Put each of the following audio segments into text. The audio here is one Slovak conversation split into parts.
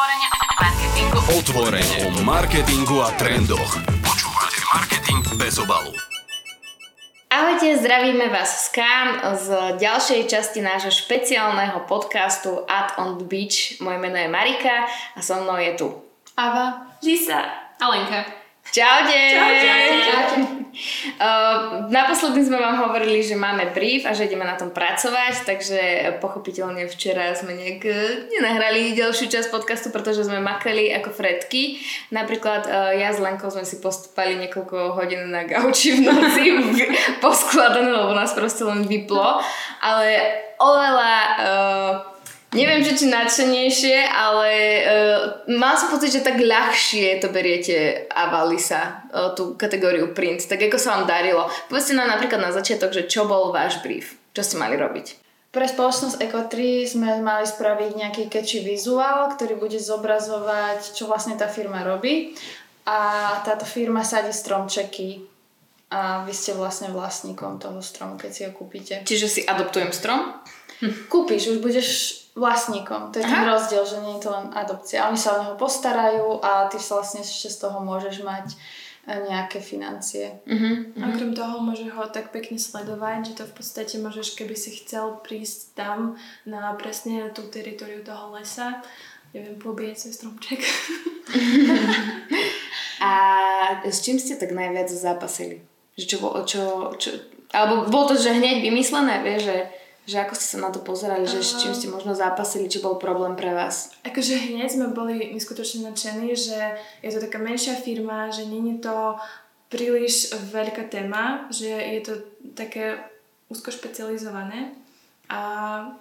Otvorene o marketingu. Otvorene o marketingu a trendoch. Počúvate Marketing bez obalu. Ahojte, zdravíme vás z Cannes z ďalšej časti nášho špeciálneho podcastu Ad on the Beach. Moje meno je Marika a so mnou je tu Ava. Lisa. Alenka. Čaute! Čaute. Uh, naposledy sme vám hovorili, že máme brief a že ideme na tom pracovať, takže pochopiteľne včera sme nejak eh, nenahrali ďalšiu časť podcastu, pretože sme makali ako fredky. Napríklad uh, ja s Lenkou sme si postupali niekoľko hodín na gauči v noci poskladané, lebo nás proste len vyplo. Ale oveľa Neviem, že či nadšenejšie, ale uh, mal som pocit, že tak ľahšie to beriete Avalisa, uh, tú kategóriu print. Tak ako sa vám darilo? Povedzte nám napríklad na začiatok, že čo bol váš brief? Čo ste mali robiť? Pre spoločnosť Eco3 sme mali spraviť nejaký catchy vizuál, ktorý bude zobrazovať, čo vlastne tá firma robí. A táto firma sadí stromčeky a vy ste vlastne vlastníkom toho stromu, keď si ho kúpite. Čiže si adoptujem strom? Kúpiš, už budeš vlastníkom. To je ten Aha. rozdiel, že nie je to len adopcia. Oni sa o neho postarajú a ty sa vlastne ešte z toho môžeš mať e, nejaké financie. Uh-huh. A okrem toho môže ho tak pekne sledovať, že to v podstate môžeš, keby si chcel prísť tam na presne tú teritoriu toho lesa, neviem, pobieť svoj stromček. A s čím ste tak najviac zápasili? Že čo, čo, čo, alebo bolo to, že hneď vymyslené, vieš, že, že ako ste sa na to pozerali, že s čím ste možno zápasili, či bol problém pre vás? Akože hneď sme boli neskutočne nadšení, že je to taká menšia firma, že je to príliš veľká téma, že je to také úzko špecializované a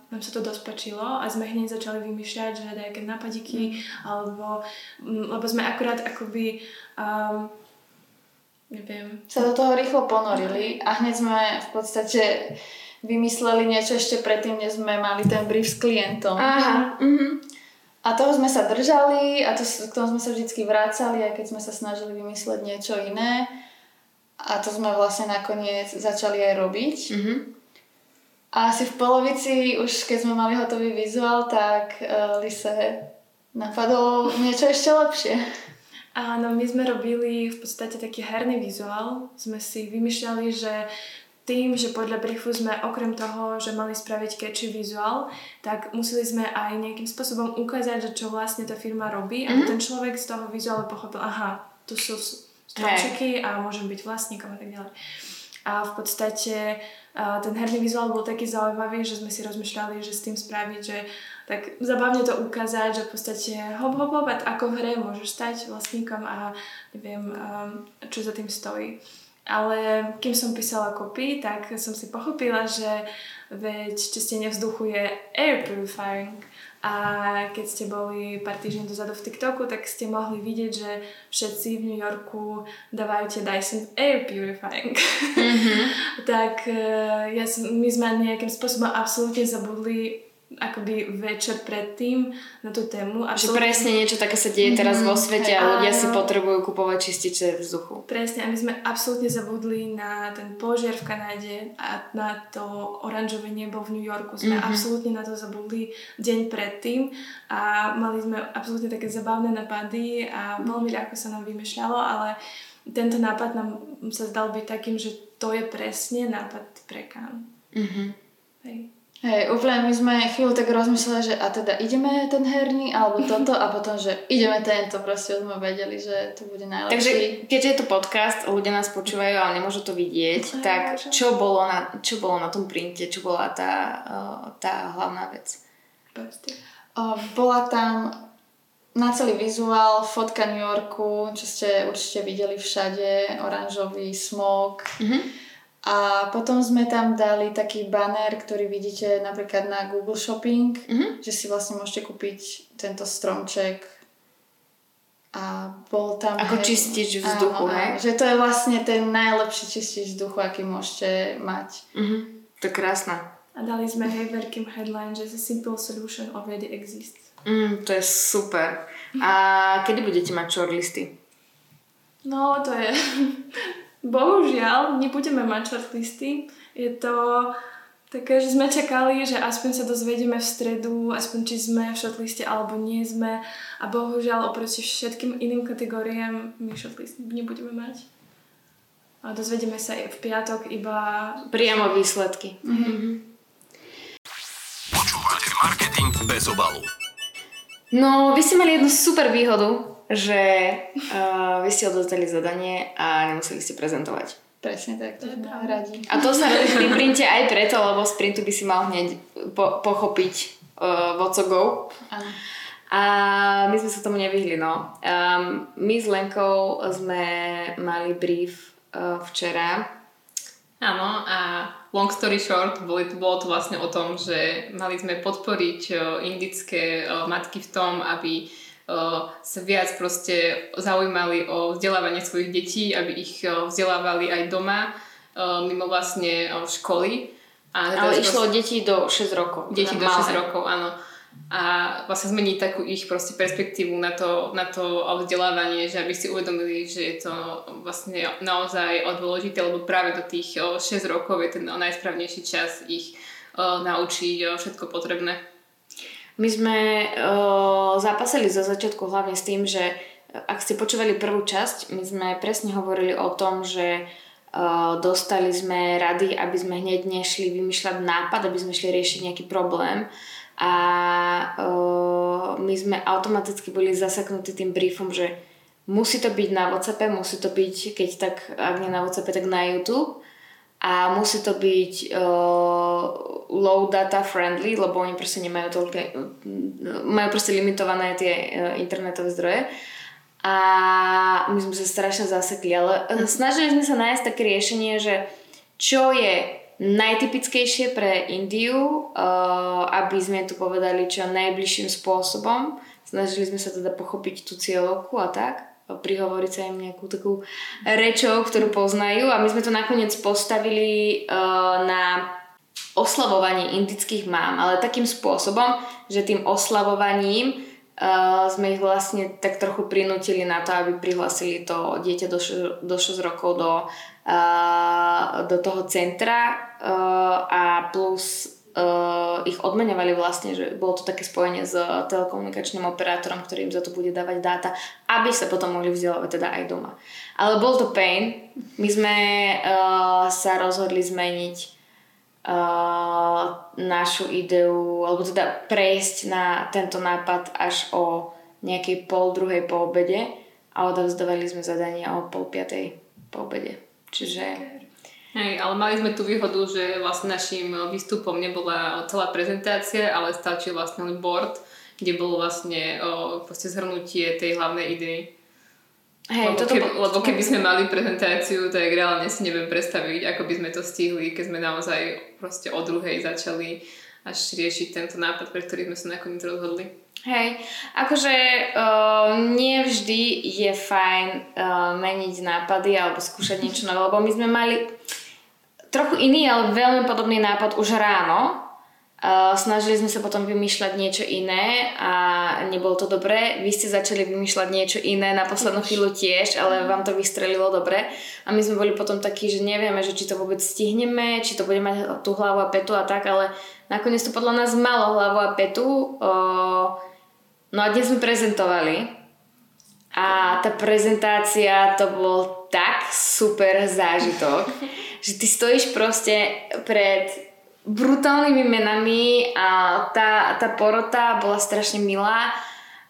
nám sa to dosť páčilo a sme hneď začali vymýšľať, že nejaké napadiky alebo, mm, lebo sme akurát akoby um, neviem, Sa do toho rýchlo ponorili a hneď sme v podstate vymysleli niečo ešte predtým, než sme mali ten brief s klientom. Aha. Uh-huh. A toho sme sa držali a to, k tomu sme sa vždy vrácali, aj keď sme sa snažili vymysleť niečo iné. A to sme vlastne nakoniec začali aj robiť. Uh-huh. A asi v polovici, už keď sme mali hotový vizuál, tak uh, Lise napadlo niečo ešte lepšie. Áno, my sme robili v podstate taký herný vizuál. Sme si vymýšľali, že tým, že podľa briefu sme okrem toho, že mali spraviť catchy vizuál, tak museli sme aj nejakým spôsobom ukázať, že čo vlastne tá firma robí, aby ten človek z toho vizuálu pochopil, aha, tu sú stromčeky a môžem byť vlastníkom a tak ďalej. A v podstate a ten herný vizuál bol taký zaujímavý, že sme si rozmýšľali, že s tým spraviť, že tak zabavne to ukázať, že v podstate hop, hop, hop, a ako v hre môžeš stať vlastníkom a neviem, čo za tým stojí. Ale kým som písala kopy, tak som si pochopila, že veď čistenie vzduchu je air purifying. A keď ste boli pár týždňov dozadu v TikToku, tak ste mohli vidieť, že všetci v New Yorku dávajú tie Dyson Air Purifying. tak eh, ja my sme nejakým spôsobom absolútne zabudli akoby večer predtým na tú tému. Že Absolútne- presne niečo také sa deje teraz vo svete a ľudia si potrebujú kupovať čističe vzduchu. Presne, a my sme absolútne zabudli na ten požiar v Kanáde a na to oranžové nebo v New Yorku. Sme mm-hmm. absolútne na to zabudli deň predtým a mali sme absolútne také zabavné napady a veľmi ľahko sa nám vymýšľalo, ale tento nápad nám sa zdal byť takým, že to je presne nápad pre Kán. Uh-huh. Hej. Hej, úplne my sme chvíľu tak rozmýšľali, že a teda ideme ten herný, alebo toto a potom, že ideme tento, proste sme vedeli, že to bude najlepší. Takže keďže je to podcast, ľudia nás počúvajú, ale nemôžu to vidieť, Aj, tak môžem. čo bolo, na, čo bolo na tom printe, čo bola tá, uh, tá hlavná vec? Proste. Bola tam na celý vizuál fotka New Yorku, čo ste určite videli všade, oranžový smog. Mhm. A potom sme tam dali taký banner, ktorý vidíte napríklad na Google Shopping, Mhm. že si vlastne môžete kúpiť tento stromček a bol tam... Ako hej- čistič vzduchu, áno, hej? Že to je vlastne ten najlepší čistič vzduchu, aký môžete mať. Uh-huh. To je krásne. A dali sme hej veľkým headline, že the simple solution already exists. Mm, to je super. A kedy budete mať shortlisty? No, to je... Bohužiaľ, nebudeme mať shortlisty. Je to Takže sme čakali, že aspoň sa dozvedieme v stredu, aspoň či sme v shortliste alebo nie sme. A bohužiaľ oproti všetkým iným kategóriám my shortlist nebudeme mať. A dozvedieme sa v piatok iba... Priamo výsledky. Mm-hmm. Počúvate marketing bez obalu. No, vy ste mali jednu super výhodu, že uh, vy ste odozdali zadanie a nemuseli ste prezentovať. Presne tak, to sme radi. A to sa robí pri printe aj preto, lebo z printu by si mal hneď po- pochopiť uh, what to go. Áno. A my sme sa tomu nevyhli, no. Um, my s Lenkou sme mali brief uh, včera. Áno, a long story short, boli, bolo to vlastne o tom, že mali sme podporiť uh, indické uh, matky v tom, aby uh, sa viac proste zaujímali o vzdelávanie svojich detí, aby ich vzdelávali aj doma, mimo vlastne školy. A Ale išlo o deti do 6 rokov. deti do Malé. 6 rokov, áno. A vlastne zmeniť takú ich proste perspektívu na to, na to vzdelávanie, že aby si uvedomili, že je to vlastne naozaj dôležité, lebo práve do tých o, 6 rokov je ten najsprávnejší čas ich naučiť všetko potrebné. My sme uh, zapasili zo začiatku hlavne s tým, že ak ste počúvali prvú časť, my sme presne hovorili o tom, že uh, dostali sme rady, aby sme hneď nešli vymýšľať nápad, aby sme šli riešiť nejaký problém. A uh, my sme automaticky boli zaseknutí tým briefom, že musí to byť na WhatsAppe, musí to byť, keď tak, ak nie na WhatsAppe, tak na YouTube. A musí to byť low data friendly, lebo oni proste nemajú toľko, majú proste limitované tie uh, internetové zdroje. A my sme sa strašne zasekli, ale snažili sme sa nájsť také riešenie, že čo je najtypickejšie pre Indiu, uh, aby sme tu povedali čo najbližším spôsobom. Snažili sme sa teda pochopiť tú cieľovku a tak prihovoriť sa im nejakú takú rečou, ktorú poznajú a my sme to nakoniec postavili uh, na oslavovanie indických mám, ale takým spôsobom, že tým oslavovaním uh, sme ich vlastne tak trochu prinútili na to, aby prihlasili to dieťa do, š- do 6 rokov do, uh, do toho centra uh, a plus ich odmenovali vlastne, že bolo to také spojenie s telekomunikačným operátorom, ktorý im za to bude dávať dáta, aby sa potom mohli vzdelávať teda aj doma. Ale bol to pain. My sme uh, sa rozhodli zmeniť našu ideu, alebo teda prejsť na tento nápad až o nejakej pol druhej po obede a odovzdávali sme zadania o pol piatej po obede. Čiže Hej, ale mali sme tú výhodu, že vlastne našim výstupom nebola celá prezentácia, ale stačil vlastne len board, kde bolo vlastne o, zhrnutie tej hlavnej idei. Hej, lebo, toto keby, lebo keby sme mali prezentáciu, tak reálne si neviem predstaviť, ako by sme to stihli, keď sme naozaj proste o druhej začali až riešiť tento nápad, pre ktorý sme sa nakoniec rozhodli. Hej, akože uh, nie vždy je fajn uh, meniť nápady alebo skúšať niečo nové, lebo my sme mali trochu iný, ale veľmi podobný nápad už ráno. Snažili sme sa potom vymýšľať niečo iné a nebolo to dobré. Vy ste začali vymýšľať niečo iné na poslednú chvíľu tiež, ale vám to vystrelilo dobre. A my sme boli potom takí, že nevieme, že či to vôbec stihneme, či to bude mať tú hlavu a petu a tak, ale nakoniec to podľa nás malo hlavu a petu. No a dnes sme prezentovali a tá prezentácia to bol tak super zážitok, že ty stojíš proste pred brutálnymi menami a tá, tá porota bola strašne milá.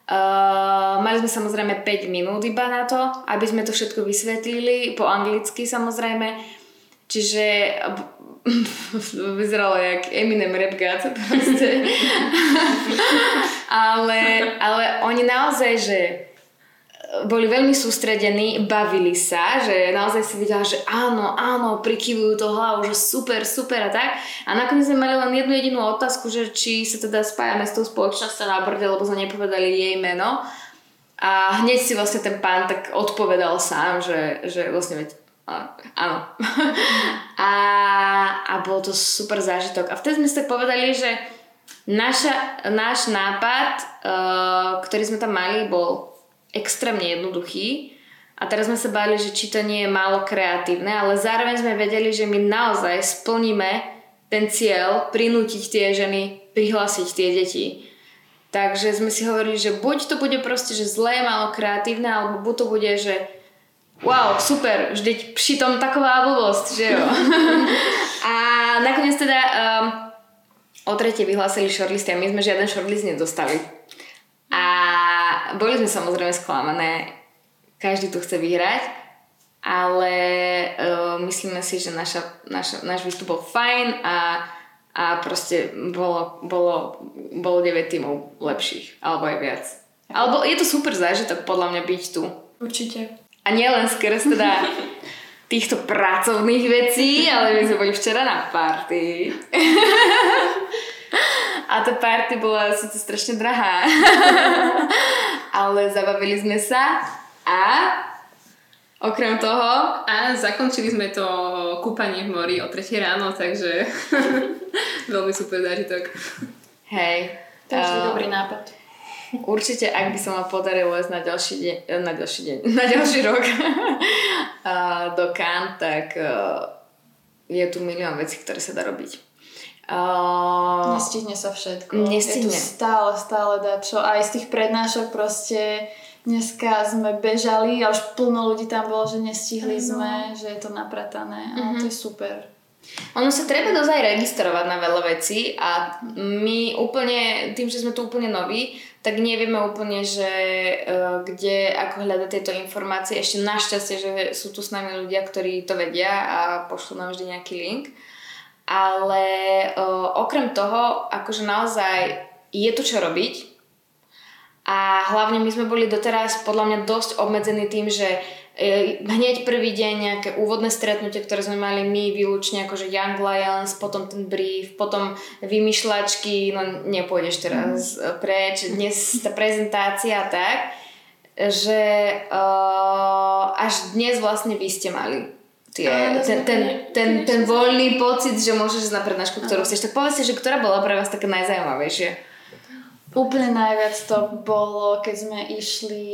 Uh, mali sme samozrejme 5 minút iba na to, aby sme to všetko vysvetlili, po anglicky samozrejme. Čiže vyzeralo jak Eminem Rap God proste. ale, ale oni naozaj, že boli veľmi sústredení, bavili sa, že naozaj si videla, že áno, áno, prikyvujú to hlavu, že super, super a tak. A nakoniec sme mali len jednu jedinú otázku, že či sa teda spájame s tou spoločnosťou na brde, lebo sme nepovedali jej meno. A hneď si vlastne ten pán tak odpovedal sám, že, že vlastne veď áno. a, a bol to super zážitok. A vtedy sme si tak povedali, že naša, náš nápad, uh, ktorý sme tam mali, bol extrémne jednoduchý. A teraz sme sa báli, že či to nie je málo kreatívne, ale zároveň sme vedeli, že my naozaj splníme ten cieľ prinútiť tie ženy prihlásiť tie deti. Takže sme si hovorili, že buď to bude proste, že zlé, malo kreatívne, alebo buď to bude, že wow, super, vždyť přitom taková blbosť, že jo. a nakoniec teda um, o tretie vyhlásili shortlisty a my sme žiaden shortlist nedostali. Boli sme samozrejme sklamané, každý tu chce vyhrať, ale uh, myslíme si, že naša, naša, náš výstup bol fajn a a proste bolo, bolo, bolo 9 tímov lepších, alebo aj viac. Alebo je to super zážitok podľa mňa byť tu. Určite. A nielen skrz teda týchto pracovných vecí, ale my sme boli včera na party. A tá party bola síce strašne drahá. ale zabavili sme sa a Okrem toho... A zakončili sme to kúpanie v mori o 3 ráno, takže veľmi super zážitok. Hej. To je uh, dobrý nápad. Určite, ak by sa ma podarilo ísť na ďalší deň, na ďalší deň, na ďalší rok uh, do Cannes, tak uh, je tu milión vecí, ktoré sa dá robiť. Uh, nestihne sa všetko. Nestihne. Je tu stále, stále dá čo. Aj z tých prednášok proste Dneska sme bežali a už plno ľudí tam bolo, že nestihli ano. sme, že je to napratané. A mm-hmm. to je super. Ono sa treba dozaj registrovať na veľa vecí a my úplne, tým, že sme tu úplne noví, tak nevieme úplne, že uh, kde, ako hľadať tieto informácie. Ešte našťastie, že sú tu s nami ľudia, ktorí to vedia a pošlú nám vždy nejaký link. Ale uh, okrem toho, akože naozaj je tu čo robiť, a hlavne my sme boli doteraz podľa mňa dosť obmedzení tým, že e, hneď prvý deň nejaké úvodné stretnutie, ktoré sme mali my výlučne akože Young Lions, potom ten brief, potom vymýšľačky, no nepôjdeš teraz mm. preč, dnes tá prezentácia tak, že uh, až dnes vlastne vy ste mali tie, ten, ten, ten, ten voľný pocit, že môžeš ísť na prednášku, ktorú chceš. Tak povedz si, že ktorá bola pre vás taká najzajímavejšia? Úplne najviac to bolo, keď sme išli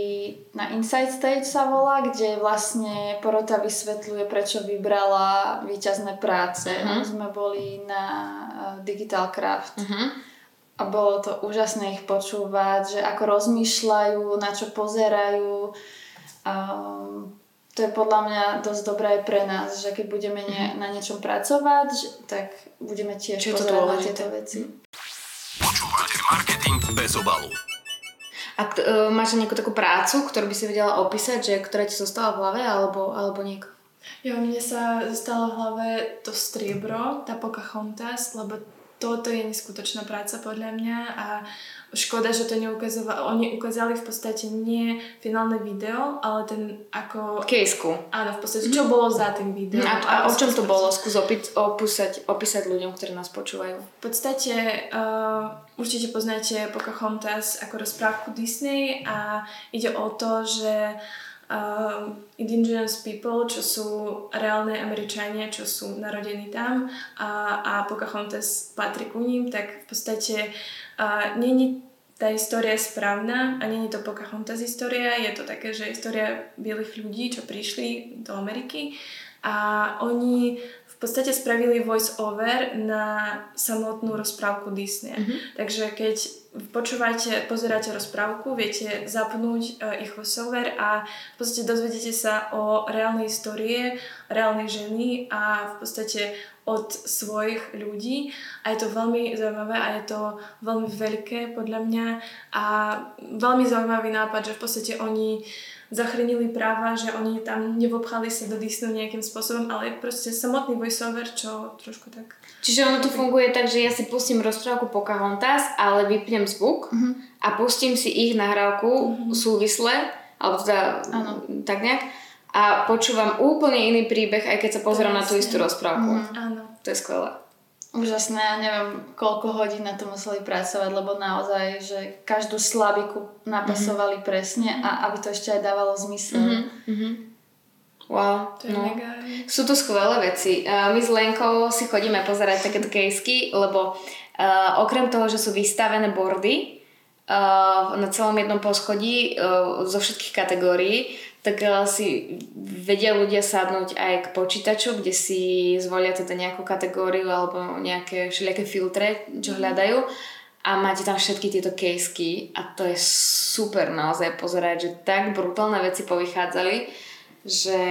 na Inside Stage sa volá, kde vlastne porota vysvetľuje, prečo vybrala výťazné práce. Uh-huh. Sme boli na uh, Digital Craft. Uh-huh. A bolo to úžasné ich počúvať, že ako rozmýšľajú, na čo pozerajú. Um, to je podľa mňa dosť dobré aj pre nás, že keď budeme nie, mhm. na niečom pracovať, tak budeme tiež Čiže pozerať na tieto veci. Počúvate marketing bez obalu. A t- uh, máš nejakú takú prácu, ktorú by si vedela opísať, že ktorá ti zostala v hlave, alebo, alebo nieko? Jo, mne sa zostalo v hlave to striebro, tá Pocahontas, lebo toto je neskutočná práca podľa mňa a škoda, že to neukazovali. Oni ukázali v podstate nie finálne video, ale ten ako... Kejsku. Áno, v podstate, čo bolo za tým videom. A, a o čom to bolo? Skús opi- opísať, opísať ľuďom, ktorí nás počúvajú. V podstate uh, určite poznáte Pocahontas ako rozprávku Disney a ide o to, že uh, indigenous people, čo sú reálne Američania, čo sú narodení tam a, a Pocahontas patrí ku ním, tak v podstate uh, není tá história správna a není to Pocahontas história, je to také, že história bielých ľudí, čo prišli do Ameriky a oni v podstate spravili voice over na samotnú rozprávku Disney. Mm-hmm. Takže keď počúvate, pozeráte rozprávku, viete zapnúť uh, ich voiceover a v podstate dozvedete sa o reálnej histórie, reálnej ženy a v podstate od svojich ľudí. A je to veľmi zaujímavé a je to veľmi veľké podľa mňa. A veľmi zaujímavý nápad, že v podstate oni zachránili práva, že oni tam nevobchali sa do Disney nejakým spôsobom, ale proste samotný voiceover, čo trošku tak... Čiže ono tu funguje tak, že ja si pustím rozprávku Pocahontas, ale vypnem zvuk uh-huh. a pustím si ich nahrávku uh-huh. súvisle, alebo teda ano. tak nejak a počúvam úplne iný príbeh, aj keď sa pozerám na tú istú rozprávku. Mm, áno. To je skvelé. Úžasné, ja neviem, koľko hodín na to museli pracovať, lebo naozaj, že každú slabiku napasovali mm-hmm. presne a aby to ešte aj dávalo zmysel. Mm-hmm. Wow, to je no. mega. Sú to skvelé veci. Uh, my s Lenkou si chodíme pozerať takéto kejsky, lebo uh, okrem toho, že sú vystavené bordy, na celom jednom poschodí uh, zo všetkých kategórií, tak uh, si vedia ľudia sadnúť aj k počítaču, kde si zvolia teda nejakú kategóriu alebo nejaké všelijaké filtre, čo hľadajú a máte tam všetky tieto kejsky a to je super naozaj pozerať, že tak brutálne veci povychádzali, že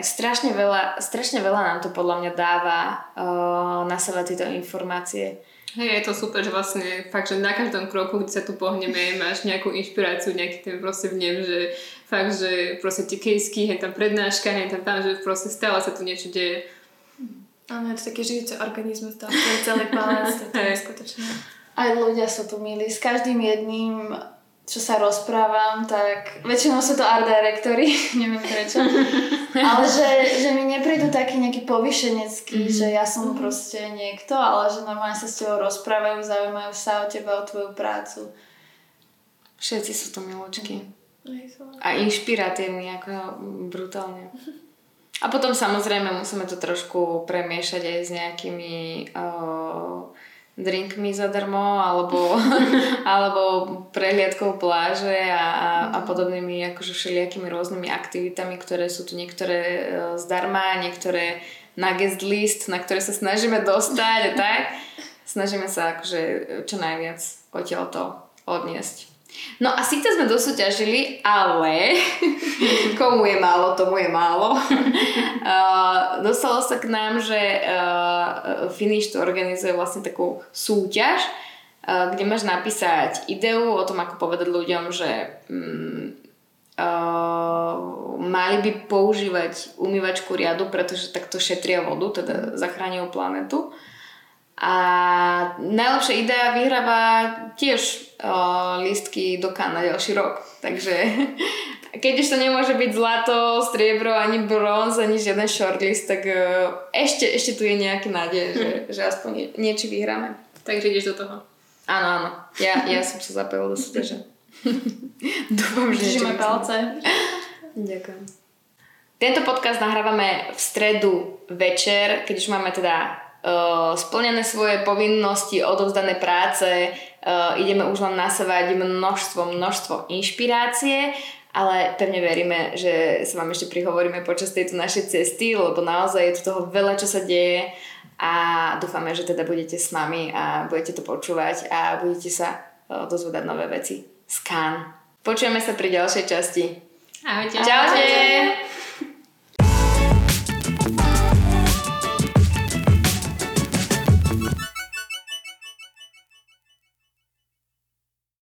strašne veľa, strašne veľa nám to podľa mňa dáva uh, na seba tieto informácie. Hej, je to super, že vlastne fakt, že na každom kroku, kde sa tu pohneme, máš nejakú inšpiráciu, nejaký ten proste vnem, že fakt, že proste tie kejsky, je tam prednáška, je tam tam, že proste stále sa tu niečo deje. Áno, je to také žijúce organizmus, to je celý palác, to je skutočne. Aj ľudia sú tu milí. S každým jedným, čo sa rozprávam, tak väčšinou sú to art directory, neviem prečo. ale že, že mi neprídu taký nejaký povyšenecký, mm-hmm. že ja som proste niekto, ale že normálne sa s tebou rozprávajú, zaujímajú sa o teba, o tvoju prácu. Všetci sú to miločky. A inšpiratívni, ako brutálne. A potom samozrejme musíme to trošku premiešať aj s nejakými uh, drinkmi zadarmo alebo, alebo prehliadkou pláže a, a, a podobnými akože všelijakými rôznymi aktivitami, ktoré sú tu niektoré e, zdarma, niektoré na guest list, na ktoré sa snažíme dostať a tak. Snažíme sa akože čo najviac odtiaľto odniesť. No a síce sme dosúťažili, ale komu je málo, tomu je málo. uh, dostalo sa k nám, že uh, Finish to organizuje vlastne takú súťaž, uh, kde máš napísať ideu o tom, ako povedať ľuďom, že um, uh, mali by používať umývačku riadu, pretože takto šetria vodu, teda zachránia planetu. A najlepšia idea vyhráva tiež uh, lístky do Cannes na ďalší rok. Takže keď už to nemôže byť zlato, striebro, ani bronz, ani žiaden shortlist, tak uh, ešte, ešte tu je nejaký nádej, že, že aspoň nie, niečo vyhráme. Takže ideš do toho. Áno, áno. Ja, ja som sa zapojila do súťaže. Dúfam, že Držíme palce. Ďakujem. Tento podcast nahrávame v stredu večer, keď už máme teda splnené svoje povinnosti, odovzdané práce, uh, ideme už len nasávať množstvo, množstvo inšpirácie, ale pevne veríme, že sa vám ešte prihovoríme počas tejto našej cesty, lebo naozaj je tu toho veľa, čo sa deje a dúfame, že teda budete s nami a budete to počúvať a budete sa uh, dozvedať nové veci. Skan. Počujeme sa pri ďalšej časti. Ahojte. Čaute. Ahojte.